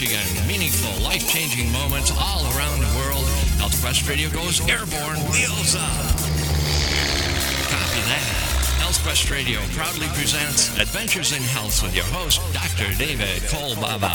Michigan. Meaningful, life changing moments all around the world. Health Quest Radio goes airborne. Wheels up. Copy that. Health Quest Radio proudly presents Adventures in Health with your host, Dr. David Kolbaba.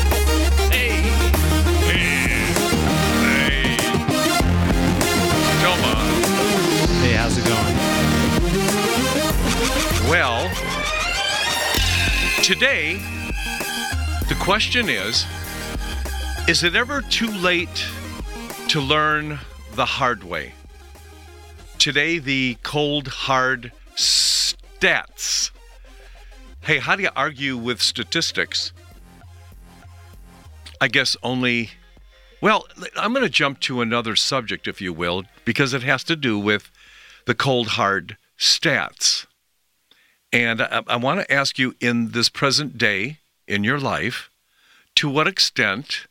Well, today, the question is Is it ever too late to learn the hard way? Today, the cold, hard stats. Hey, how do you argue with statistics? I guess only. Well, I'm going to jump to another subject, if you will, because it has to do with the cold, hard stats. And I, I want to ask you in this present day in your life, to what extent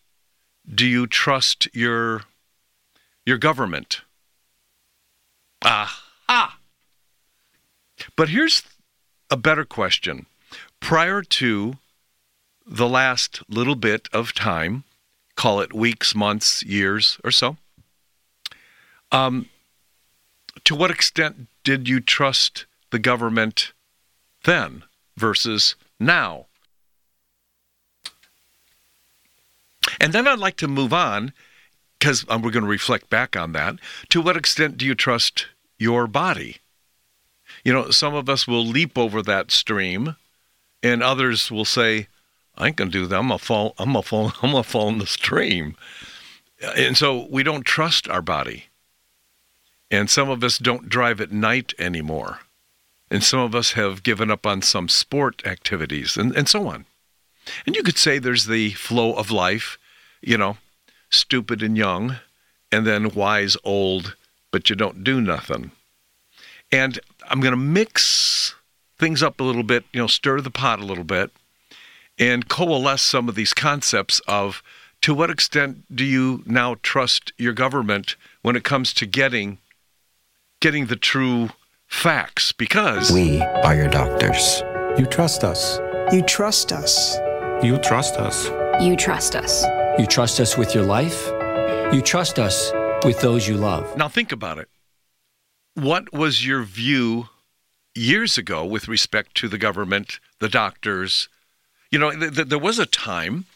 do you trust your your government? Aha! But here's a better question. Prior to the last little bit of time, call it weeks, months, years, or so, um, to what extent did you trust the government then versus now? And then I'd like to move on because uh, we're going to reflect back on that. To what extent do you trust your body? You know, some of us will leap over that stream, and others will say, "I ain't gonna do that. I'm gonna fall. I'm gonna fall. I'm gonna fall in the stream." Uh, and so we don't trust our body. And some of us don't drive at night anymore. And some of us have given up on some sport activities and, and so on. And you could say there's the flow of life, you know, stupid and young, and then wise old, but you don't do nothing. And I'm going to mix things up a little bit, you know, stir the pot a little bit, and coalesce some of these concepts of to what extent do you now trust your government when it comes to getting getting the true facts because We are your doctors. You trust us. You trust us. You trust us. You trust us. You trust us with your life. You trust us with those you love. now think about it what was your view years ago with respect to the government the doctors you know th- th- there was a time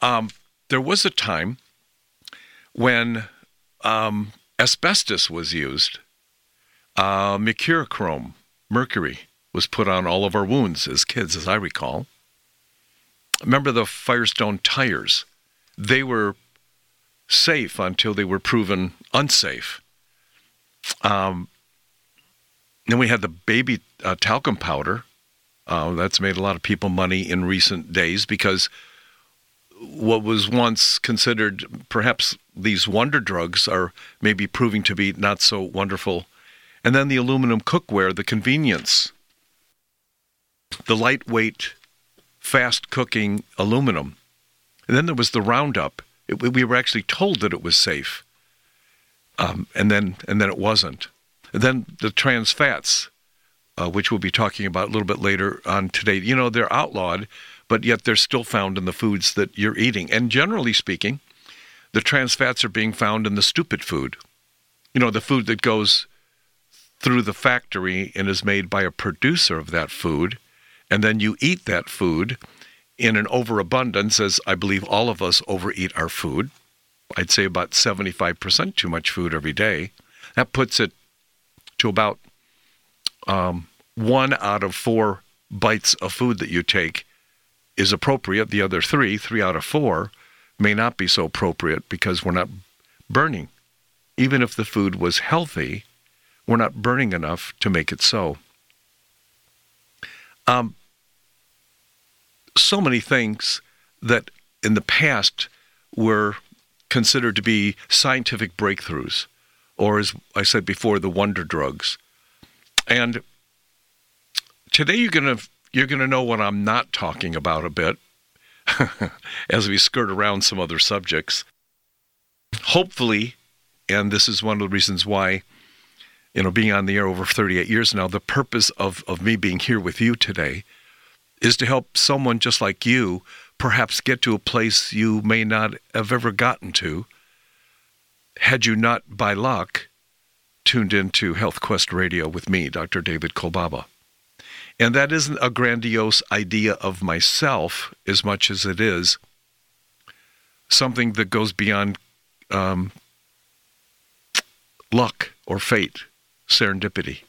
um, there was a time when um, asbestos was used uh, mercurochrome mercury was put on all of our wounds as kids as i recall remember the firestone tires they were safe until they were proven unsafe um, then we had the baby uh, talcum powder. Uh, that's made a lot of people money in recent days because what was once considered perhaps these wonder drugs are maybe proving to be not so wonderful. And then the aluminum cookware, the convenience, the lightweight, fast cooking aluminum. And then there was the Roundup. It, we were actually told that it was safe um, and then and then it wasn't. And then the trans fats, uh, which we'll be talking about a little bit later on today. You know, they're outlawed, but yet they're still found in the foods that you're eating. And generally speaking, the trans fats are being found in the stupid food. You know, the food that goes through the factory and is made by a producer of that food, and then you eat that food in an overabundance, as I believe all of us overeat our food I'd say about 75% too much food every day. That puts it to about um, one out of four bites of food that you take is appropriate. The other three, three out of four, may not be so appropriate because we're not burning. Even if the food was healthy, we're not burning enough to make it so. Um, so many things that in the past were considered to be scientific breakthroughs, or as I said before, the wonder drugs. And today you're gonna you're gonna know what I'm not talking about a bit as we skirt around some other subjects. Hopefully, and this is one of the reasons why, you know, being on the air over 38 years now, the purpose of, of me being here with you today is to help someone just like you perhaps get to a place you may not have ever gotten to had you not, by luck, tuned into Health Quest Radio with me, Dr. David Kolbaba. And that isn't a grandiose idea of myself as much as it is something that goes beyond um, luck or fate, serendipity.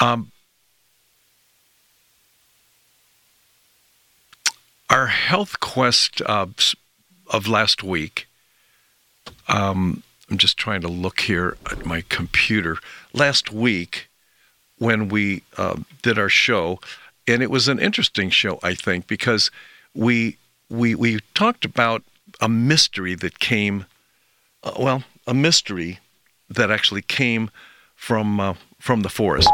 Um, our health quest of last week. Um, I'm just trying to look here at my computer. Last week, when we uh, did our show, and it was an interesting show, I think, because we we we talked about a mystery that came, uh, well, a mystery that actually came from uh, from the forest.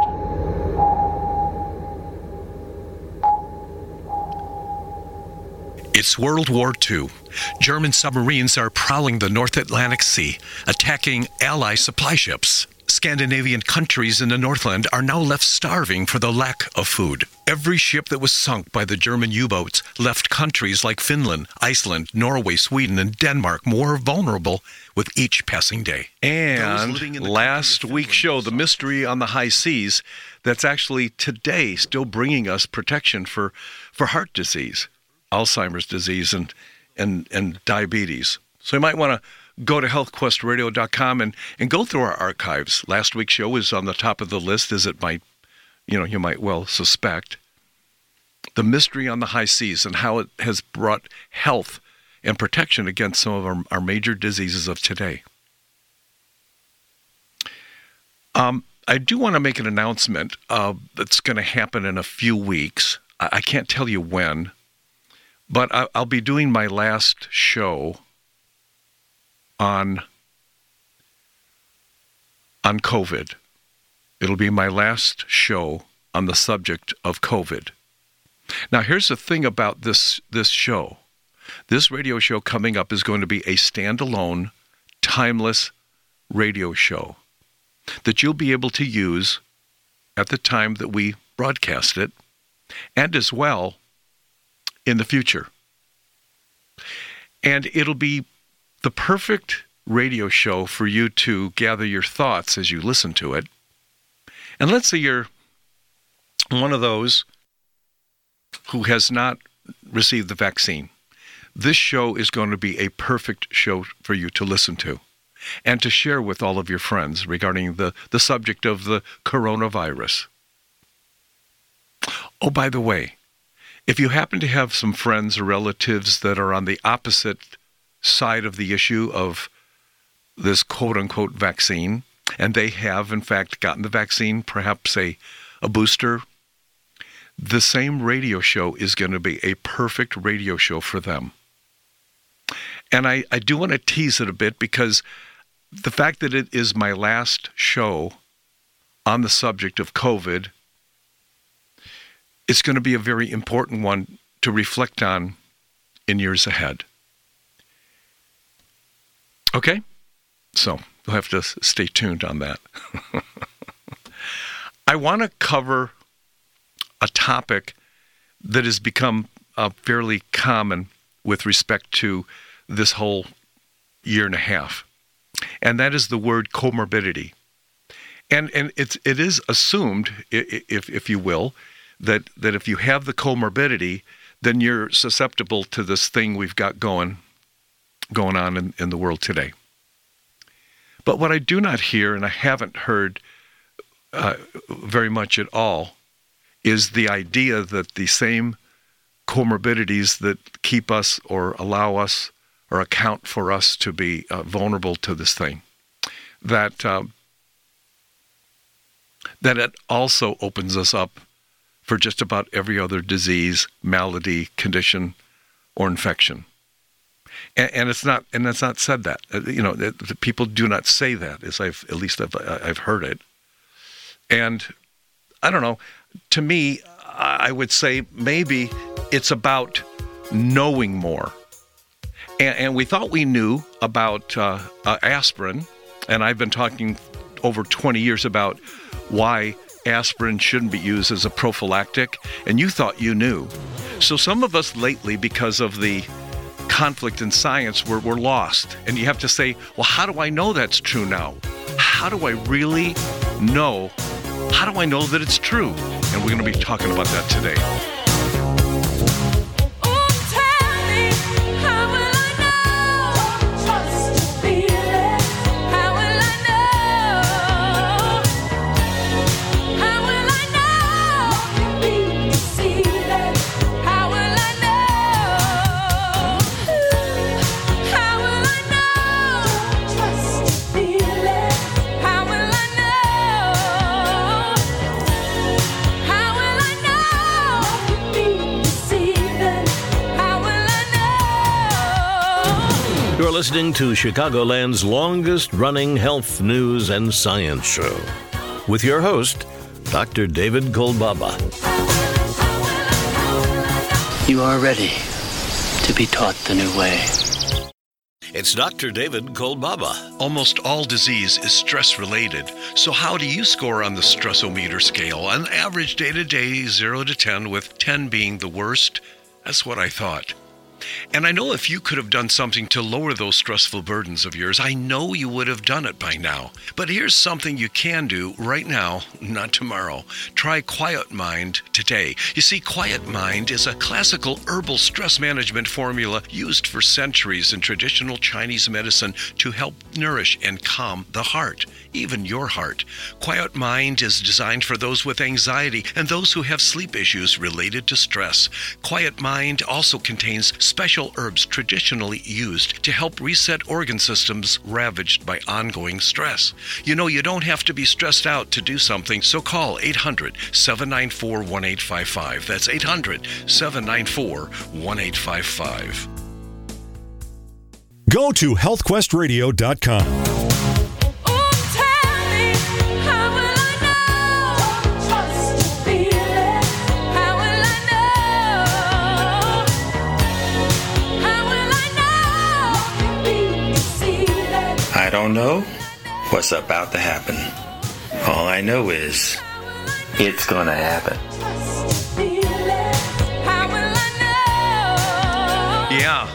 It's World War II. German submarines are prowling the North Atlantic Sea, attacking Allied supply ships. Scandinavian countries in the Northland are now left starving for the lack of food. Every ship that was sunk by the German U boats left countries like Finland, Iceland, Norway, Sweden, and Denmark more vulnerable with each passing day. And last week's show, The Mystery on the High Seas, that's actually today still bringing us protection for, for heart disease, Alzheimer's disease, and, and, and diabetes. So you might want to go to healthquestradio.com and, and go through our archives. Last week's show is on the top of the list, as it might, you know, you might well suspect. The mystery on the high seas and how it has brought health and protection against some of our, our major diseases of today. Um, I do want to make an announcement uh, that's going to happen in a few weeks. I, I can't tell you when, but I, I'll be doing my last show on on COVID. It'll be my last show on the subject of COVID. Now here's the thing about this this show. This radio show coming up is going to be a standalone, timeless radio show that you'll be able to use at the time that we broadcast it and as well in the future. And it'll be the perfect radio show for you to gather your thoughts as you listen to it. And let's say you're one of those who has not received the vaccine. This show is going to be a perfect show for you to listen to and to share with all of your friends regarding the, the subject of the coronavirus. Oh, by the way, if you happen to have some friends or relatives that are on the opposite side of the issue of this quote unquote vaccine, and they have, in fact, gotten the vaccine, perhaps a, a booster, the same radio show is going to be a perfect radio show for them. And I, I do want to tease it a bit because the fact that it is my last show on the subject of COVID, it's going to be a very important one to reflect on in years ahead. Okay? So you'll have to stay tuned on that. I want to cover a topic that has become uh, fairly common with respect to this whole year and a half, and that is the word comorbidity. And and it's it is assumed, if if you will, that that if you have the comorbidity, then you're susceptible to this thing we've got going going on in, in the world today. But what I do not hear, and I haven't heard uh, very much at all, is the idea that the same comorbidities that keep us or allow us or account for us to be uh, vulnerable to this thing, that uh, that it also opens us up for just about every other disease, malady, condition, or infection. And, and it's not, and it's not said that. Uh, you know, people do not say that. As I've at least I've, I've heard it. And I don't know. To me, I would say maybe it's about knowing more. And, and we thought we knew about uh, uh, aspirin, and I've been talking over 20 years about why aspirin shouldn't be used as a prophylactic, and you thought you knew. So some of us lately, because of the conflict in science, we're, we're lost. And you have to say, well, how do I know that's true now? How do I really know? How do I know that it's true? And we're going to be talking about that today. Listening to Chicagoland's longest running health news and science show with your host, Dr. David Kolbaba. You are ready to be taught the new way. It's Dr. David Kolbaba. Almost all disease is stress related. So, how do you score on the stressometer scale? An average day to day, 0 to 10, with 10 being the worst? That's what I thought. And I know if you could have done something to lower those stressful burdens of yours, I know you would have done it by now. But here's something you can do right now, not tomorrow. Try Quiet Mind today. You see, Quiet Mind is a classical herbal stress management formula used for centuries in traditional Chinese medicine to help nourish and calm the heart, even your heart. Quiet Mind is designed for those with anxiety and those who have sleep issues related to stress. Quiet Mind also contains special herbs traditionally used to help reset organ systems ravaged by ongoing stress. You know, you don't have to be stressed out to do something, so call 800 794 1855. That's 800 794 1855. Go to healthquestradio.com. don't know what's about to happen. All I know is it's going to happen. Yeah.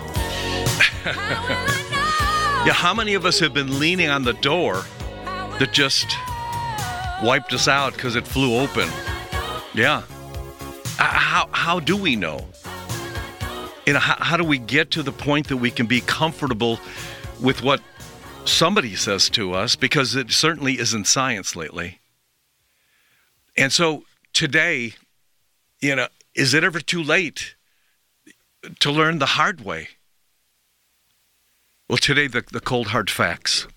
yeah, how many of us have been leaning on the door that just wiped us out because it flew open? Yeah. How, how do we know? You know, how, how do we get to the point that we can be comfortable with what somebody says to us because it certainly isn't science lately. And so today, you know, is it ever too late to learn the hard way? Well, today, the, the cold hard facts.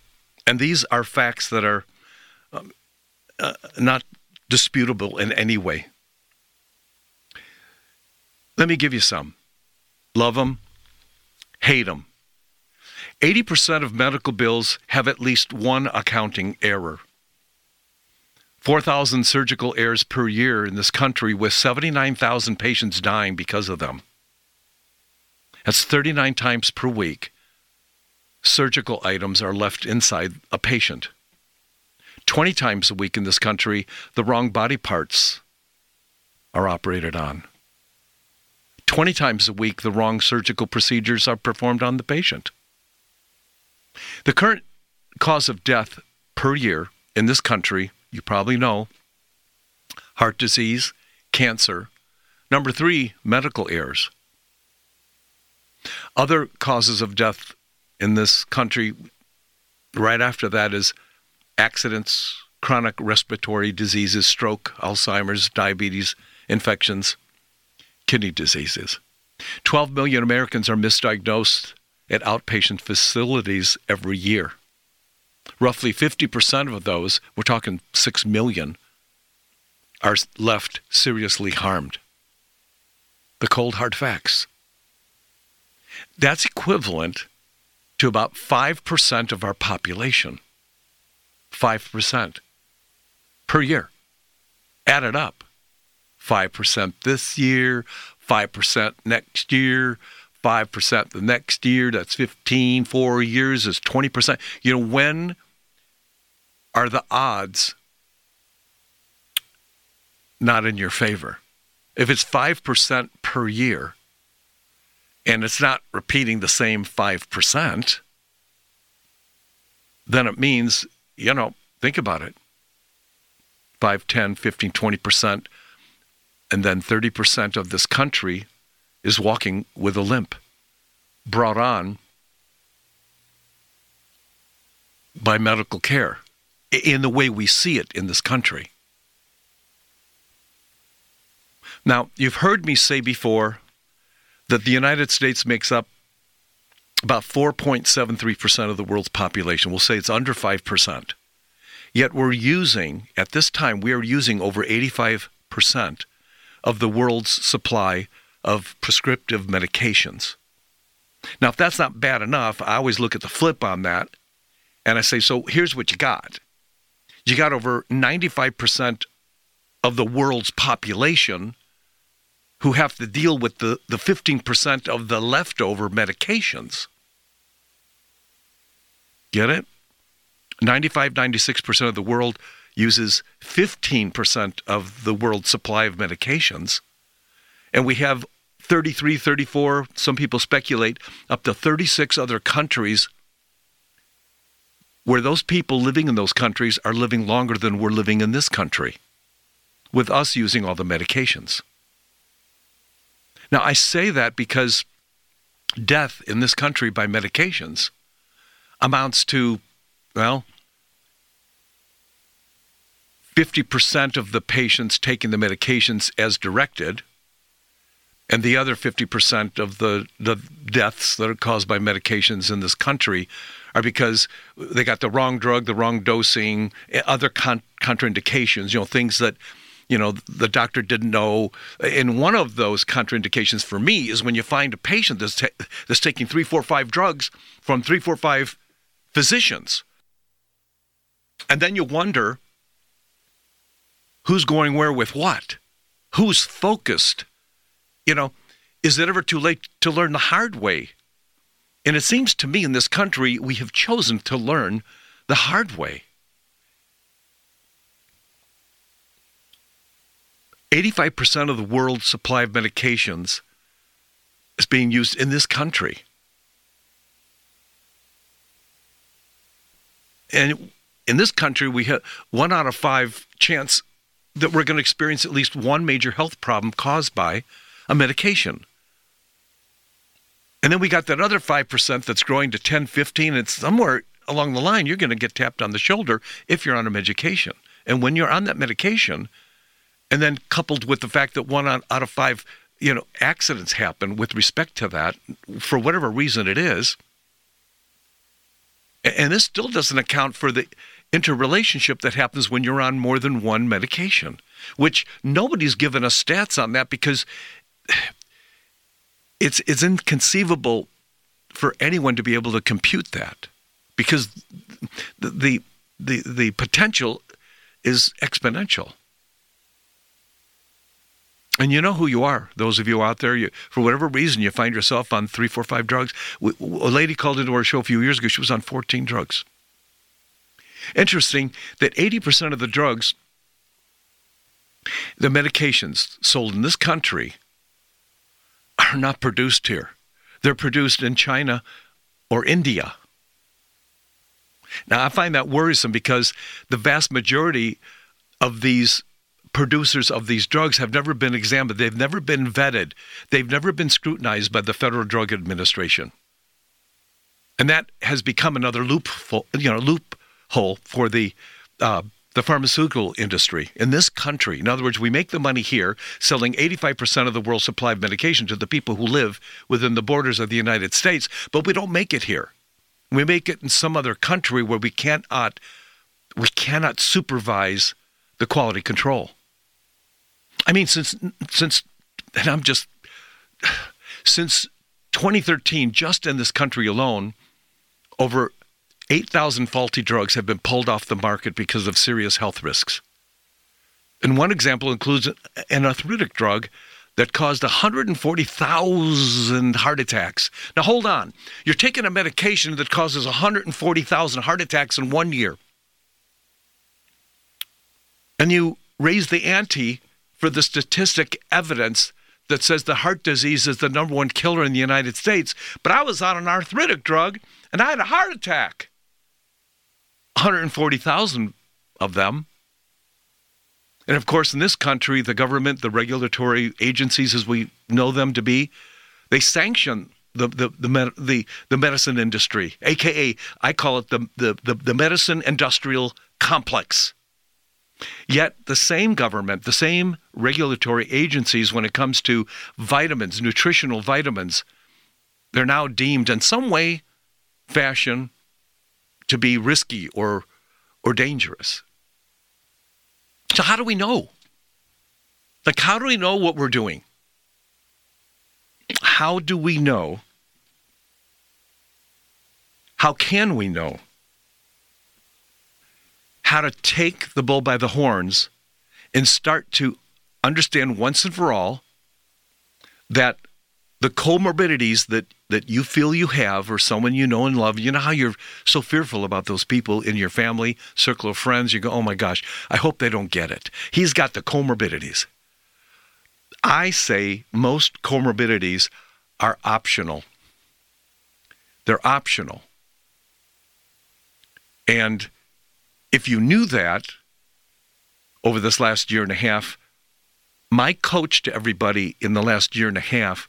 And these are facts that are um, uh, not disputable in any way. Let me give you some. Love them, hate them. 80% of medical bills have at least one accounting error. 4,000 surgical errors per year in this country, with 79,000 patients dying because of them. That's 39 times per week. Surgical items are left inside a patient. 20 times a week in this country, the wrong body parts are operated on. 20 times a week, the wrong surgical procedures are performed on the patient. The current cause of death per year in this country, you probably know heart disease, cancer. Number three, medical errors. Other causes of death in this country, right after that, is accidents, chronic respiratory diseases, stroke, Alzheimer's, diabetes, infections, kidney diseases. 12 million Americans are misdiagnosed at outpatient facilities every year. Roughly 50% of those, we're talking 6 million, are left seriously harmed. The cold hard facts. That's equivalent to about 5% of our population. 5% per year. Add it up. 5% this year, 5% next year, 5% the next year, that's 15, four years is 20%. You know, when are the odds not in your favor? If it's 5% per year and it's not repeating the same 5%, then it means, you know, think about it 5, 10, 15, 20%, and then 30% of this country is walking with a limp, brought on by medical care in the way we see it in this country. Now, you've heard me say before that the United States makes up about 4.73% of the world's population. We'll say it's under 5%. Yet we're using, at this time, we are using over 85% of the world's supply of prescriptive medications. Now, if that's not bad enough, I always look at the flip on that and I say, so here's what you got. You got over 95% of the world's population who have to deal with the, the 15% of the leftover medications. Get it? 95, 96% of the world uses 15% of the world's supply of medications. And we have 33, 34, some people speculate, up to 36 other countries where those people living in those countries are living longer than we're living in this country, with us using all the medications. Now, I say that because death in this country by medications amounts to, well, 50% of the patients taking the medications as directed, and the other 50% of the, the deaths that are caused by medications in this country are because they got the wrong drug, the wrong dosing, eh, other con- contraindications, you know, things that you know the doctor didn't know. And one of those contraindications for me is when you find a patient that's, ta- that's taking three four five drugs from three four five physicians. And then you wonder who's going where with what? Who's focused you know is it ever too late to learn the hard way and it seems to me in this country we have chosen to learn the hard way 85% of the world's supply of medications is being used in this country. And in this country, we have one out of five chance that we're going to experience at least one major health problem caused by a medication. And then we got that other 5% that's growing to 10, 15, and somewhere along the line, you're going to get tapped on the shoulder if you're on a medication. And when you're on that medication, and then coupled with the fact that one out of five you know accidents happen with respect to that for whatever reason it is and this still doesn't account for the interrelationship that happens when you're on more than one medication which nobody's given us stats on that because it's it's inconceivable for anyone to be able to compute that because the the the, the potential is exponential and you know who you are. Those of you out there, you, for whatever reason, you find yourself on three, four, five drugs. A lady called into our show a few years ago. She was on 14 drugs. Interesting that 80% of the drugs, the medications sold in this country, are not produced here. They're produced in China or India. Now, I find that worrisome because the vast majority of these producers of these drugs have never been examined. They've never been vetted. They've never been scrutinized by the Federal Drug Administration. And that has become another loophole, you know, loophole for the uh, the pharmaceutical industry in this country. In other words, we make the money here selling 85% of the world's supply of medication to the people who live within the borders of the United States, but we don't make it here. We make it in some other country where we cannot we cannot supervise the quality control. I mean, since since and I'm just since 2013, just in this country alone, over 8,000 faulty drugs have been pulled off the market because of serious health risks. And one example includes an arthritic drug that caused 140,000 heart attacks. Now, hold on. You're taking a medication that causes 140,000 heart attacks in one year. And you raise the ante for the statistic evidence that says the heart disease is the number one killer in the United States. But I was on an arthritic drug and I had a heart attack. 140,000 of them. And of course, in this country, the government, the regulatory agencies, as we know them to be, they sanction the the the the, the medicine industry, aka I call it the, the the the medicine industrial complex. Yet the same government, the same regulatory agencies, when it comes to vitamins, nutritional vitamins, they're now deemed in some way, fashion, to be risky or or dangerous. So how do we know? Like how do we know what we're doing? How do we know? How can we know how to take the bull by the horns and start to understand once and for all that the comorbidities that that you feel you have or someone you know and love. You know how you're so fearful about those people in your family circle of friends. You go oh my gosh i hope they don't get it. He's got the comorbidities. I say most comorbidities are optional. They're optional. And if you knew that over this last year and a half my coach to everybody in the last year and a half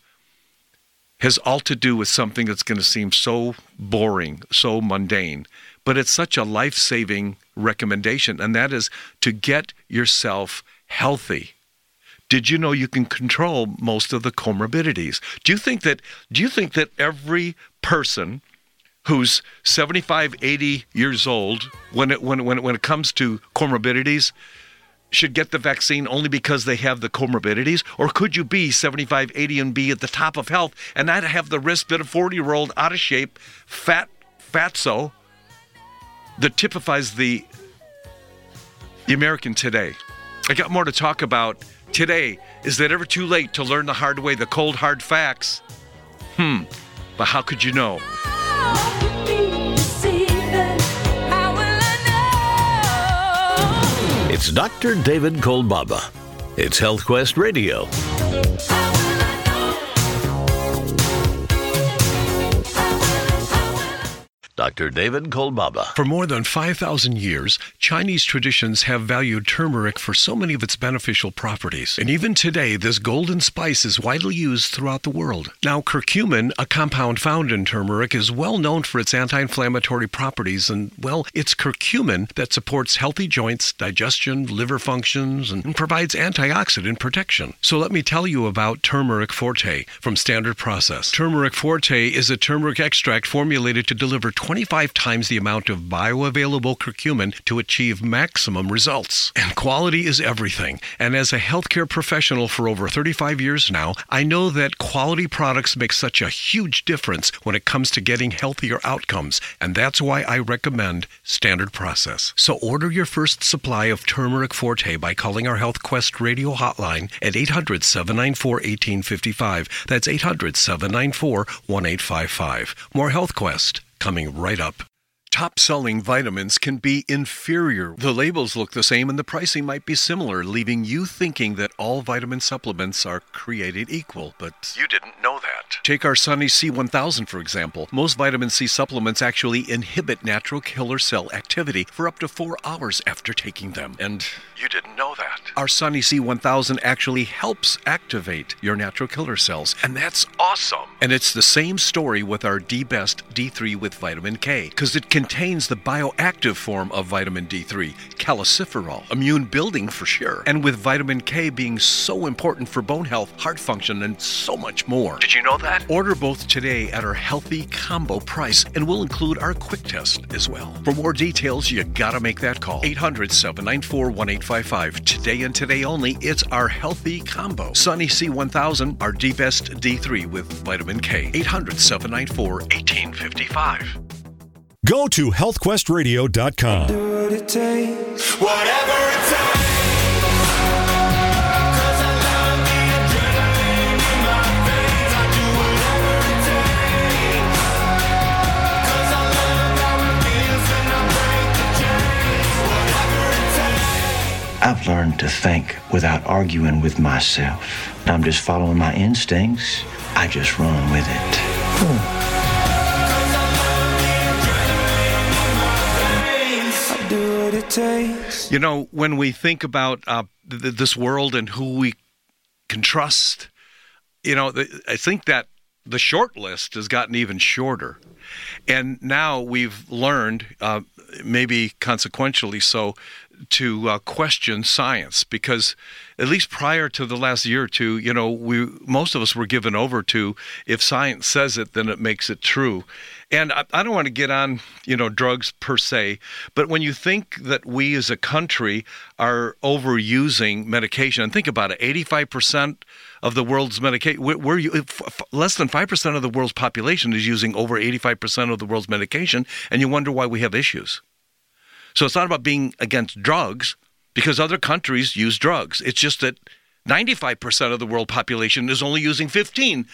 has all to do with something that's going to seem so boring, so mundane, but it's such a life saving recommendation, and that is to get yourself healthy. Did you know you can control most of the comorbidities? Do you think that do you think that every person who's 75, 80 years old when it when when when it comes to comorbidities should get the vaccine only because they have the comorbidities? Or could you be 75, 80 and be at the top of health and not have the risk that a 40 year old out of shape, fat, fatso that typifies the, the American today? I got more to talk about today. Is it ever too late to learn the hard way, the cold, hard facts? Hmm, but how could you know? It's Dr. David Kolbaba. It's HealthQuest Radio. Dr. David Kolbaba. For more than 5,000 years, Chinese traditions have valued turmeric for so many of its beneficial properties. And even today, this golden spice is widely used throughout the world. Now, curcumin, a compound found in turmeric, is well known for its anti inflammatory properties. And, well, it's curcumin that supports healthy joints, digestion, liver functions, and provides antioxidant protection. So, let me tell you about Turmeric Forte from Standard Process. Turmeric Forte is a turmeric extract formulated to deliver 25 times the amount of bioavailable curcumin to achieve maximum results. And quality is everything. And as a healthcare professional for over 35 years now, I know that quality products make such a huge difference when it comes to getting healthier outcomes. And that's why I recommend Standard Process. So order your first supply of Turmeric Forte by calling our Health Quest radio hotline at 800 794 1855. That's 800 794 1855. More Health Quest coming right up. Top selling vitamins can be inferior. The labels look the same and the pricing might be similar, leaving you thinking that all vitamin supplements are created equal, but you didn't know that. Take our Sunny C1000 for example. Most vitamin C supplements actually inhibit natural killer cell activity for up to four hours after taking them. And you didn't know that. Our Sunny C1000 actually helps activate your natural killer cells, and that's awesome. And it's the same story with our D Best D3 with vitamin K, because it contains the bioactive form of vitamin D3, calciferol, immune building for sure. And with vitamin K being so important for bone health, heart function, and so much more. Did you know that? Order both today at our healthy combo price, and we'll include our quick test as well. For more details, you gotta make that call. 800 794 1855. Today and today only, it's our healthy combo. Sunny C1000, our D Best D3 with vitamin K. 800 794 1855. Go to healthquestradio.com. Do what it takes, whatever it takes. I've learned to think without arguing with myself. I'm just following my instincts. I just run with it. I'll takes. You know, when we think about uh, th- this world and who we can trust, you know, th- I think that the short list has gotten even shorter. And now we've learned, uh, maybe consequentially so, to uh, question science because at least prior to the last year or two, you know, we most of us were given over to if science says it, then it makes it true. And I, I don't want to get on, you know, drugs per se, but when you think that we as a country are overusing medication, and think about it, 85% of the world's medication, we're, less than 5% of the world's population is using over 85% of the world's medication, and you wonder why we have issues. So it's not about being against drugs because other countries use drugs. It's just that 95% of the world population is only using 15%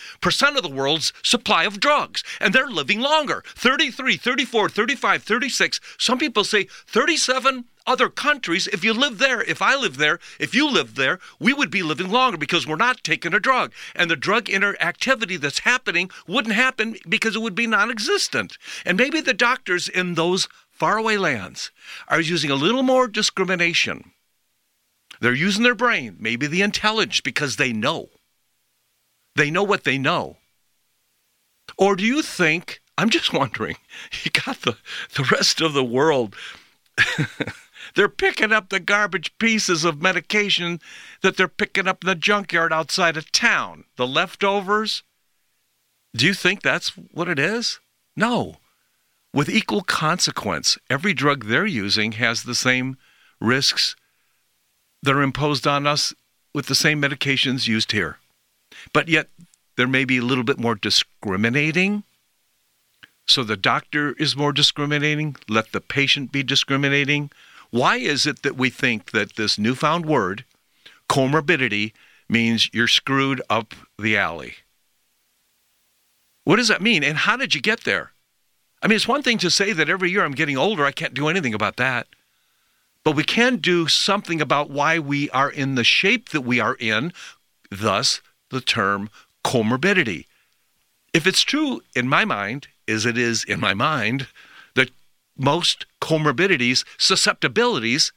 of the world's supply of drugs, and they're living longer 33, 34, 35, 36. Some people say 37 other countries. If you live there, if I live there, if you live there, we would be living longer because we're not taking a drug. And the drug interactivity that's happening wouldn't happen because it would be non existent. And maybe the doctors in those faraway lands are using a little more discrimination. They're using their brain, maybe the intelligence, because they know. They know what they know. Or do you think, I'm just wondering, you got the, the rest of the world, they're picking up the garbage pieces of medication that they're picking up in the junkyard outside of town, the leftovers? Do you think that's what it is? No with equal consequence. Every drug they're using has the same risks that are imposed on us with the same medications used here. But yet, there may be a little bit more discriminating. So the doctor is more discriminating. Let the patient be discriminating. Why is it that we think that this newfound word, comorbidity, means you're screwed up the alley? What does that mean? And how did you get there? I mean, it's one thing to say that every year I'm getting older, I can't do anything about that. But we can do something about why we are in the shape that we are in, thus the term comorbidity. If it's true in my mind, as it is in my mind, that most comorbidities, susceptibilities,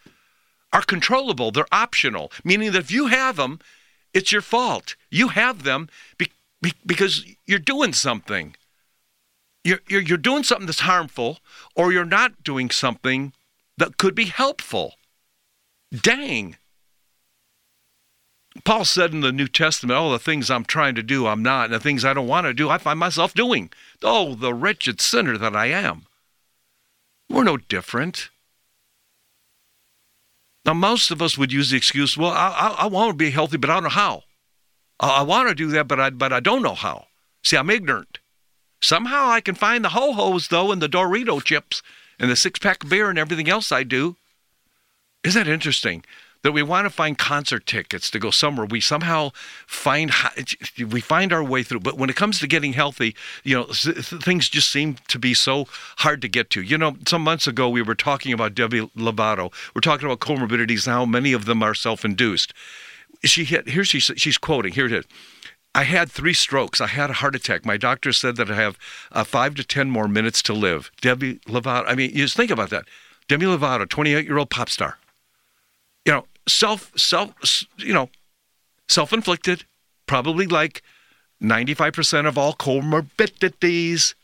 are controllable, they're optional, meaning that if you have them, it's your fault. You have them be- be- because you're doing something you're, you're, you're doing something that's harmful or you're not doing something that could be helpful. Dang. Paul said in the New Testament, All the things I'm trying to do, I'm not. And the things I don't want to do, I find myself doing. Oh, the wretched sinner that I am. We're no different. Now, most of us would use the excuse, Well, I, I, I want to be healthy, but I don't know how. I, I want to do that, but I, but I don't know how. See, I'm ignorant. Somehow I can find the ho hos, though, and the Dorito chips and the six pack beer and everything else I do. Isn't that interesting? that we want to find concert tickets to go somewhere. We somehow find we find our way through. But when it comes to getting healthy, you know, things just seem to be so hard to get to. You know, some months ago we were talking about Debbie Lovato. We're talking about comorbidities and how many of them are self-induced. She hit here. She's she's quoting here it is. I had three strokes. I had a heart attack. My doctor said that I have uh, five to 10 more minutes to live. Debbie Lovato, I mean, you just think about that. Demi Lovato, 28 year old pop star. You know, self, self, you know, self inflicted, probably like 95% of all comorbidities,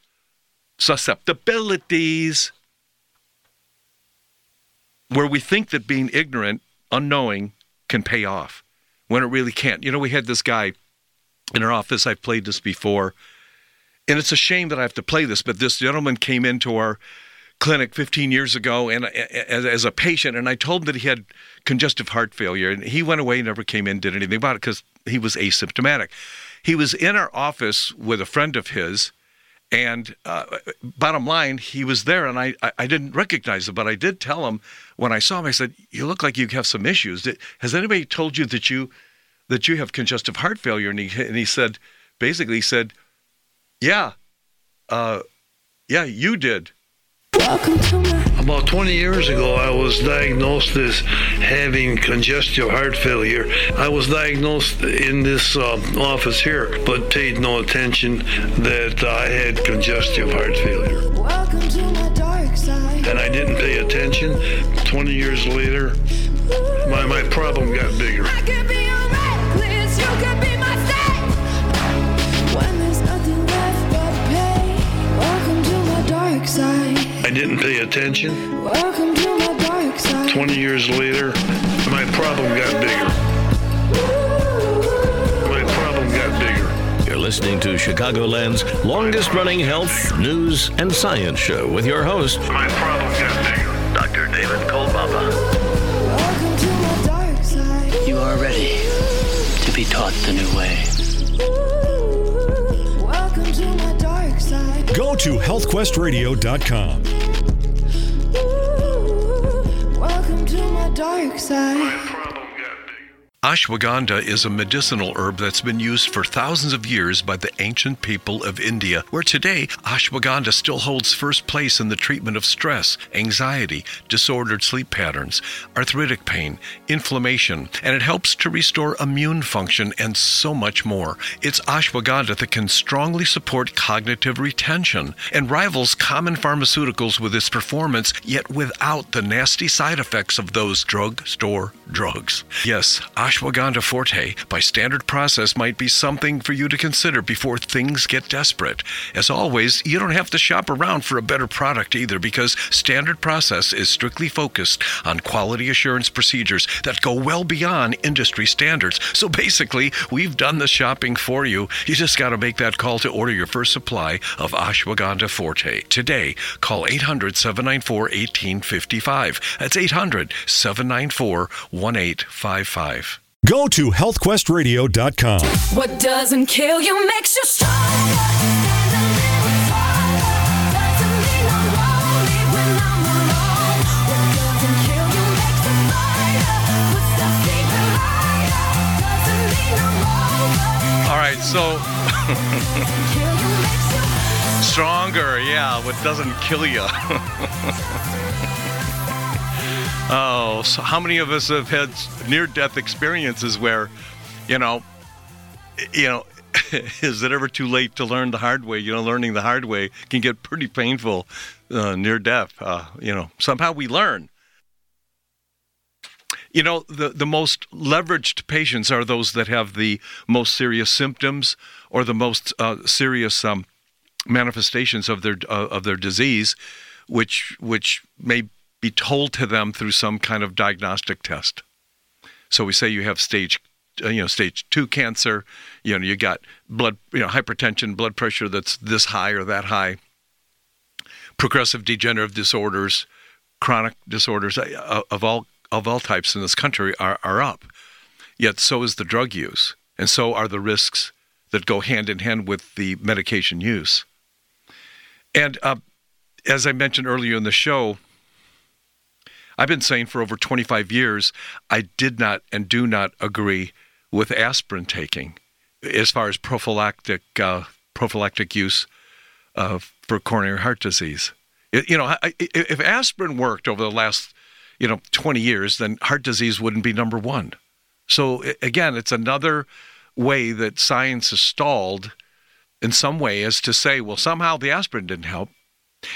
susceptibilities, where we think that being ignorant, unknowing, can pay off when it really can't. You know, we had this guy in our office. I've played this before. And it's a shame that I have to play this, but this gentleman came into our clinic 15 years ago and as, as a patient and I told him that he had congestive heart failure and he went away never came in did anything about it because he was asymptomatic he was in our office with a friend of his and uh, bottom line he was there and I, I didn't recognize him but I did tell him when I saw him I said you look like you have some issues has anybody told you that you that you have congestive heart failure and he, and he said basically he said yeah uh, yeah you did about 20 years ago, I was diagnosed as having congestive heart failure. I was diagnosed in this uh, office here, but paid no attention that I had congestive heart failure. And I didn't pay attention. 20 years later, my, my problem got bigger. Didn't pay attention. 20 years later, my problem got bigger. My problem got bigger. You're listening to Chicagoland's longest running health, news, and science show with your host, My problem got bigger. Dr. David Kolbaba. You are ready to be taught the new way. Go to healthquestradio.com. dark side. Ashwagandha is a medicinal herb that's been used for thousands of years by the ancient people of India, where today ashwagandha still holds first place in the treatment of stress, anxiety, disordered sleep patterns, arthritic pain, inflammation, and it helps to restore immune function and so much more. It's ashwagandha that can strongly support cognitive retention and rivals common pharmaceuticals with its performance, yet without the nasty side effects of those drugstore drugs. Yes, ashwagandha forte by standard process might be something for you to consider before things get desperate. As always, you don't have to shop around for a better product either because standard process is strictly focused on quality assurance procedures that go well beyond industry standards. So basically, we've done the shopping for you. You just got to make that call to order your first supply of ashwagandha forte. Today, call 800 794 1855. That's 800 794 1855. Go to healthquestradio.com. What doesn't kill you makes you stronger. All right, so stronger, yeah, what doesn't kill you. oh, so how many of us have had near-death experiences where, you know, you know, is it ever too late to learn the hard way? You know, learning the hard way can get pretty painful uh, near death. Uh, you know, somehow we learn. You know, the, the most leveraged patients are those that have the most serious symptoms or the most uh, serious um, manifestations of their uh, of their disease, which which may be told to them through some kind of diagnostic test. So we say you have stage uh, you know stage 2 cancer, you know you got blood you know hypertension, blood pressure that's this high or that high. Progressive degenerative disorders, chronic disorders uh, of all of all types in this country are, are up. Yet so is the drug use, and so are the risks that go hand in hand with the medication use. And uh, as I mentioned earlier in the show, I've been saying for over 25 years, I did not and do not agree with aspirin taking as far as prophylactic uh, prophylactic use uh, for coronary heart disease. It, you know, I, if aspirin worked over the last you know 20 years, then heart disease wouldn't be number one. So again, it's another way that science is stalled in some way as to say, well, somehow the aspirin didn't help.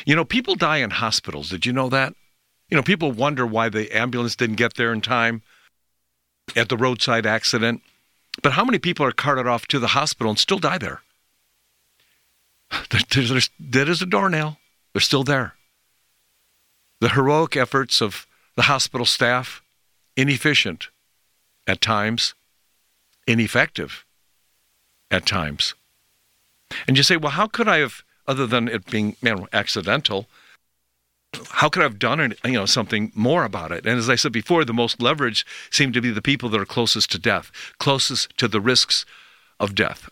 You know, people die in hospitals. Did you know that? You know, people wonder why the ambulance didn't get there in time at the roadside accident. But how many people are carted off to the hospital and still die there? They're, they're dead as a doornail. They're still there. The heroic efforts of the hospital staff, inefficient at times, ineffective at times. And you say, well, how could I have, other than it being you know, accidental, how could I have done it, you know something more about it? And as I said before, the most leverage seem to be the people that are closest to death, closest to the risks of death.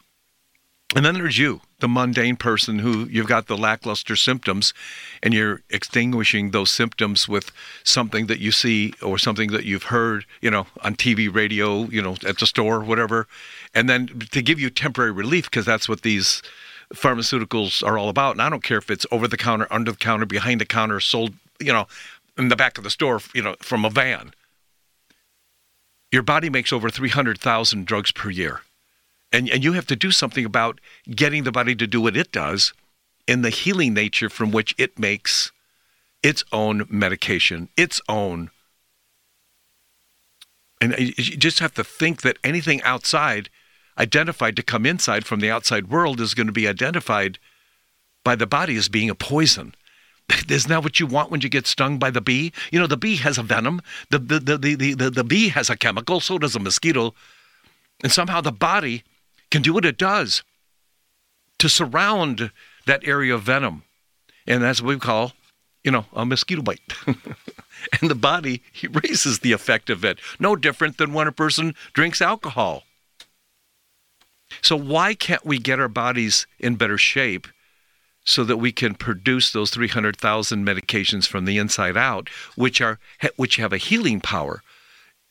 And then there's you, the mundane person who you've got the lackluster symptoms and you're extinguishing those symptoms with something that you see or something that you've heard, you know, on TV, radio, you know, at the store, whatever. And then to give you temporary relief, because that's what these pharmaceuticals are all about. And I don't care if it's over the counter, under the counter, behind the counter, sold, you know, in the back of the store, you know, from a van. Your body makes over 300,000 drugs per year. And, and you have to do something about getting the body to do what it does in the healing nature from which it makes its own medication, its own. And uh, you just have to think that anything outside identified to come inside from the outside world is going to be identified by the body as being a poison. Isn't that what you want when you get stung by the bee? You know, the bee has a venom. The, the, the, the, the, the bee has a chemical. So does a mosquito. And somehow the body can do what it does to surround that area of venom. And that's what we call, you know, a mosquito bite. and the body erases the effect of it. No different than when a person drinks alcohol. So, why can't we get our bodies in better shape so that we can produce those 300,000 medications from the inside out, which, are, which have a healing power?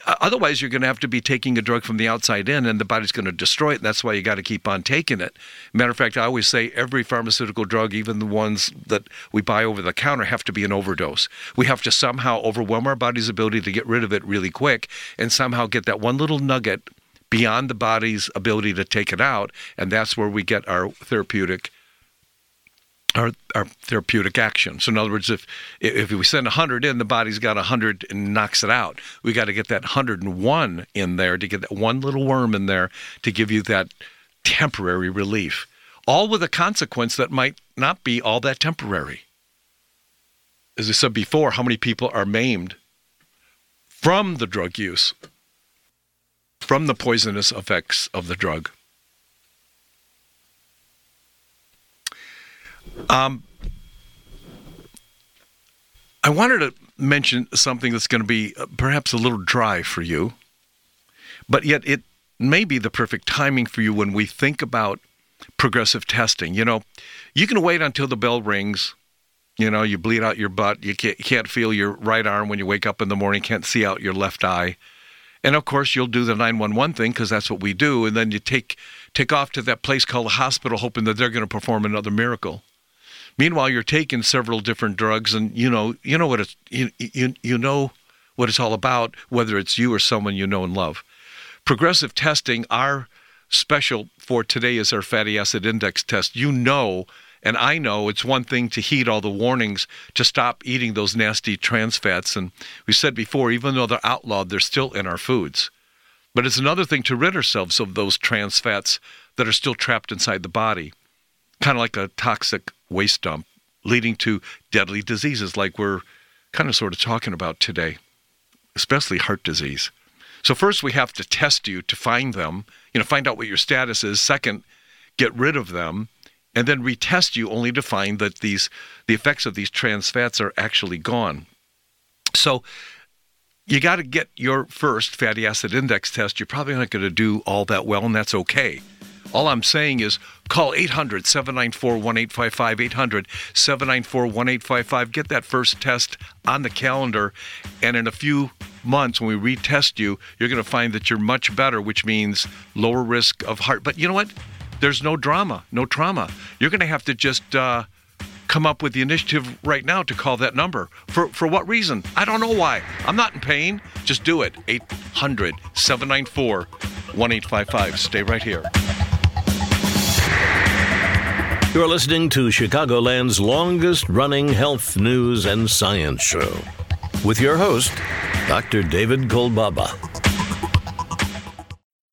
Otherwise, you're going to have to be taking a drug from the outside in, and the body's going to destroy it. That's why you got to keep on taking it. Matter of fact, I always say every pharmaceutical drug, even the ones that we buy over the counter, have to be an overdose. We have to somehow overwhelm our body's ability to get rid of it really quick, and somehow get that one little nugget beyond the body's ability to take it out, and that's where we get our therapeutic our, our therapeutic action. So in other words, if if we send 100 in, the body's got 100 and knocks it out. We got to get that 101 in there to get that one little worm in there to give you that temporary relief. All with a consequence that might not be all that temporary. As I said before, how many people are maimed from the drug use, from the poisonous effects of the drug? Um, I wanted to mention something that's going to be uh, perhaps a little dry for you, but yet it may be the perfect timing for you when we think about progressive testing. You know, you can wait until the bell rings. You know, you bleed out your butt. You can't, you can't feel your right arm when you wake up in the morning. Can't see out your left eye. And of course, you'll do the 911 thing because that's what we do. And then you take take off to that place called a hospital, hoping that they're going to perform another miracle. Meanwhile, you're taking several different drugs, and you know you know what it's you you you know what it's all about, whether it's you or someone you know and love. Progressive testing, our special for today is our fatty acid index test. You know, and I know it's one thing to heed all the warnings to stop eating those nasty trans fats. And we said before, even though they're outlawed, they're still in our foods. But it's another thing to rid ourselves of those trans fats that are still trapped inside the body, kind of like a toxic waste dump, leading to deadly diseases like we're kind of sort of talking about today, especially heart disease. So, first, we have to test you to find them, you know, find out what your status is. Second, get rid of them, and then retest you only to find that these the effects of these trans fats are actually gone. So, you got to get your first fatty acid index test. You're probably not going to do all that well, and that's okay. All I'm saying is call 800 794 1855. 800 794 1855. Get that first test on the calendar. And in a few months, when we retest you, you're going to find that you're much better, which means lower risk of heart. But you know what? There's no drama, no trauma. You're going to have to just. Uh, come up with the initiative right now to call that number. For for what reason? I don't know why. I'm not in pain. Just do it. 800 794 1855. Stay right here. You're listening to Chicagoland's longest running health news and science show with your host, Dr. David Kolbaba.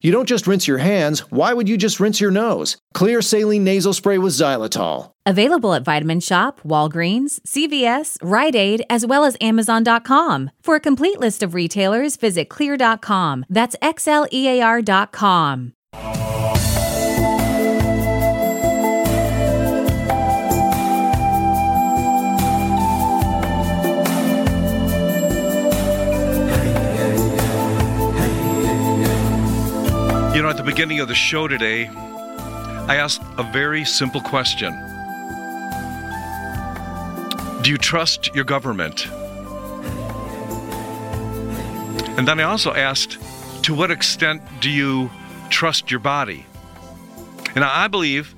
You don't just rinse your hands, why would you just rinse your nose? Xlear saline nasal spray with xylitol. Available at Vitamin Shoppe, Walgreens, CVS, Rite Aid, as well as Amazon.com. For a complete list of retailers, visit xlear.com. That's X L E A R.com. You know, at the beginning of the show today, I asked a very simple question Do you trust your government? And then I also asked, To what extent do you trust your body? And I believe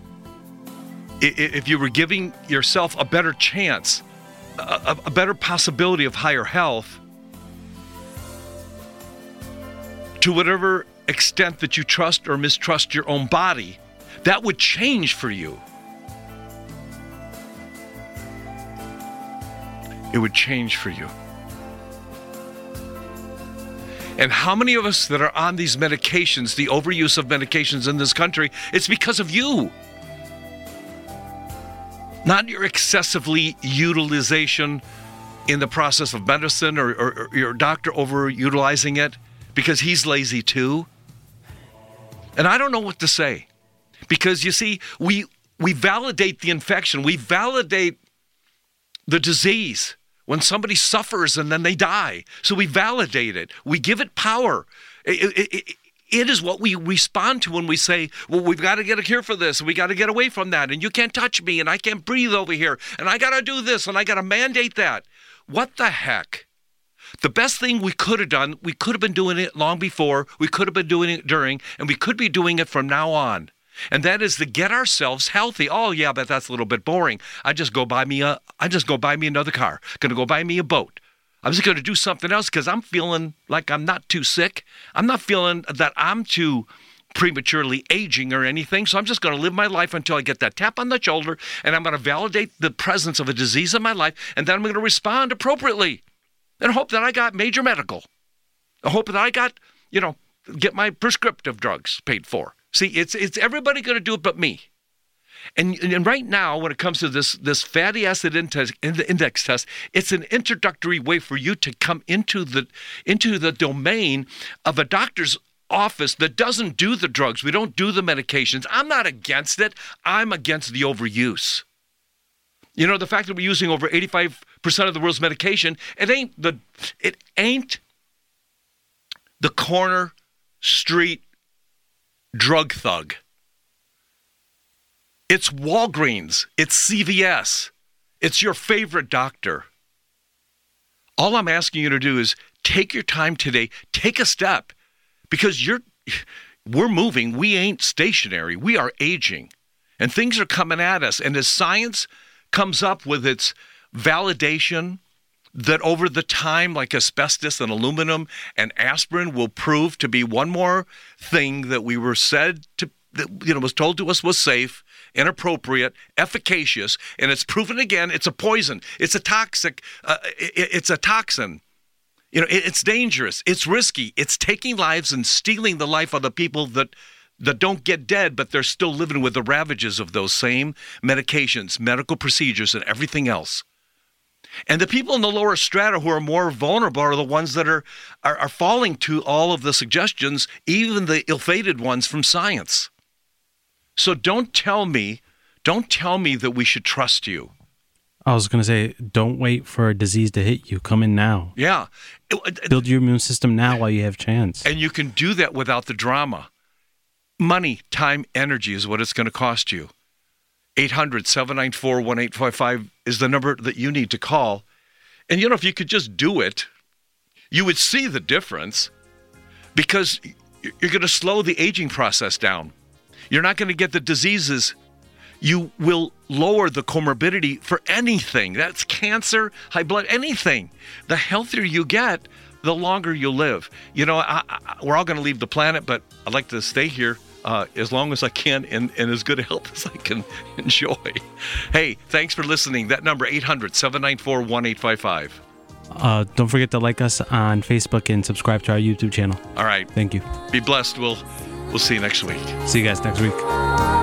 if you were giving yourself a better chance, a, better possibility of higher health, to whatever extent that you trust or mistrust your own body, that would change for you. It would change for you. And how many of us that are on these medications, the overuse of medications in this country, it's because of you. Not your excessively utilization in the process of medicine or, or, or your doctor overutilizing it because he's lazy too. And I don't know what to say. Because you see, we we validate the infection. We validate the disease when somebody suffers and then they die. So we validate it. We give it power. It, it, it, it is what we respond to when we say, well, we've got to get a cure for this, we got to get away from that, and you can't touch me, and I can't breathe over here, and I got to do this, and I got to mandate that. What the heck? The best thing we could have done, we could have been doing it long before, we could have been doing it during, and we could be doing it from now on. And that is to get ourselves healthy. Oh yeah, but that's a little bit boring. I just go buy me a I just go buy me another car. Gonna go buy me a boat. I'm just gonna do something else because I'm feeling like I'm not too sick. I'm not feeling that I'm too prematurely aging or anything. So I'm just going to live my life until I get that tap on the shoulder and I'm going to validate the presence of a disease in my life and then I'm going to respond appropriately and hope that I got major medical. I hope that I got, you know, get my prescriptive drugs paid for. See, it's it's everybody going to do it but me. And, and right now, when it comes to this this fatty acid index, index test, it's an introductory way for you to come into the into the domain of a doctor's office that doesn't do the drugs. We don't do the medications. I'm not against it. I'm against the overuse. You know, the fact that we're using over 85% of the world's medication, it ain't the it ain't the corner street drug thug. It's Walgreens, it's CVS, it's your favorite doctor. All I'm asking you to do is take your time today, take a step because you're we're moving, we ain't stationary. We are aging. And things are coming at us and as science comes up with its validation that over the time, like asbestos and aluminum and aspirin will prove to be one more thing that we were said to that you know was told to us was safe, inappropriate, efficacious, and it's proven again it's a poison. It's a toxic. Uh, it, it's a toxin. You know, it, it's dangerous. It's risky. It's taking lives and stealing the life of the people that that don't get dead, but they're still living with the ravages of those same medications, medical procedures, and everything else. And the people in the lower strata who are more vulnerable are the ones that are, are, are falling to all of the suggestions, even the ill-fated ones from science. So don't tell me, don't tell me that we should trust you. I was going to say, don't wait for a disease to hit you. Come in now. Yeah. Build your immune system now while you have chance. And you can do that without the drama. Money, time, energy is what it's going to cost you. 800 794 1855 is the number that you need to call. And you know, if you could just do it, you would see the difference because you're going to slow the aging process down. You're not going to get the diseases. You will lower the comorbidity for anything. That's cancer, high blood, anything. The healthier you get, the longer you'll live. You know, I, I, we're all going to leave the planet, but I'd like to stay here uh, as long as I can and, and as good a health as I can enjoy. Hey, thanks for listening. That number, 800 794 1855. Uh, don't forget to like us on Facebook and subscribe to our YouTube channel. All right. Thank you. Be blessed. We'll we'll see you next week. See you guys next week.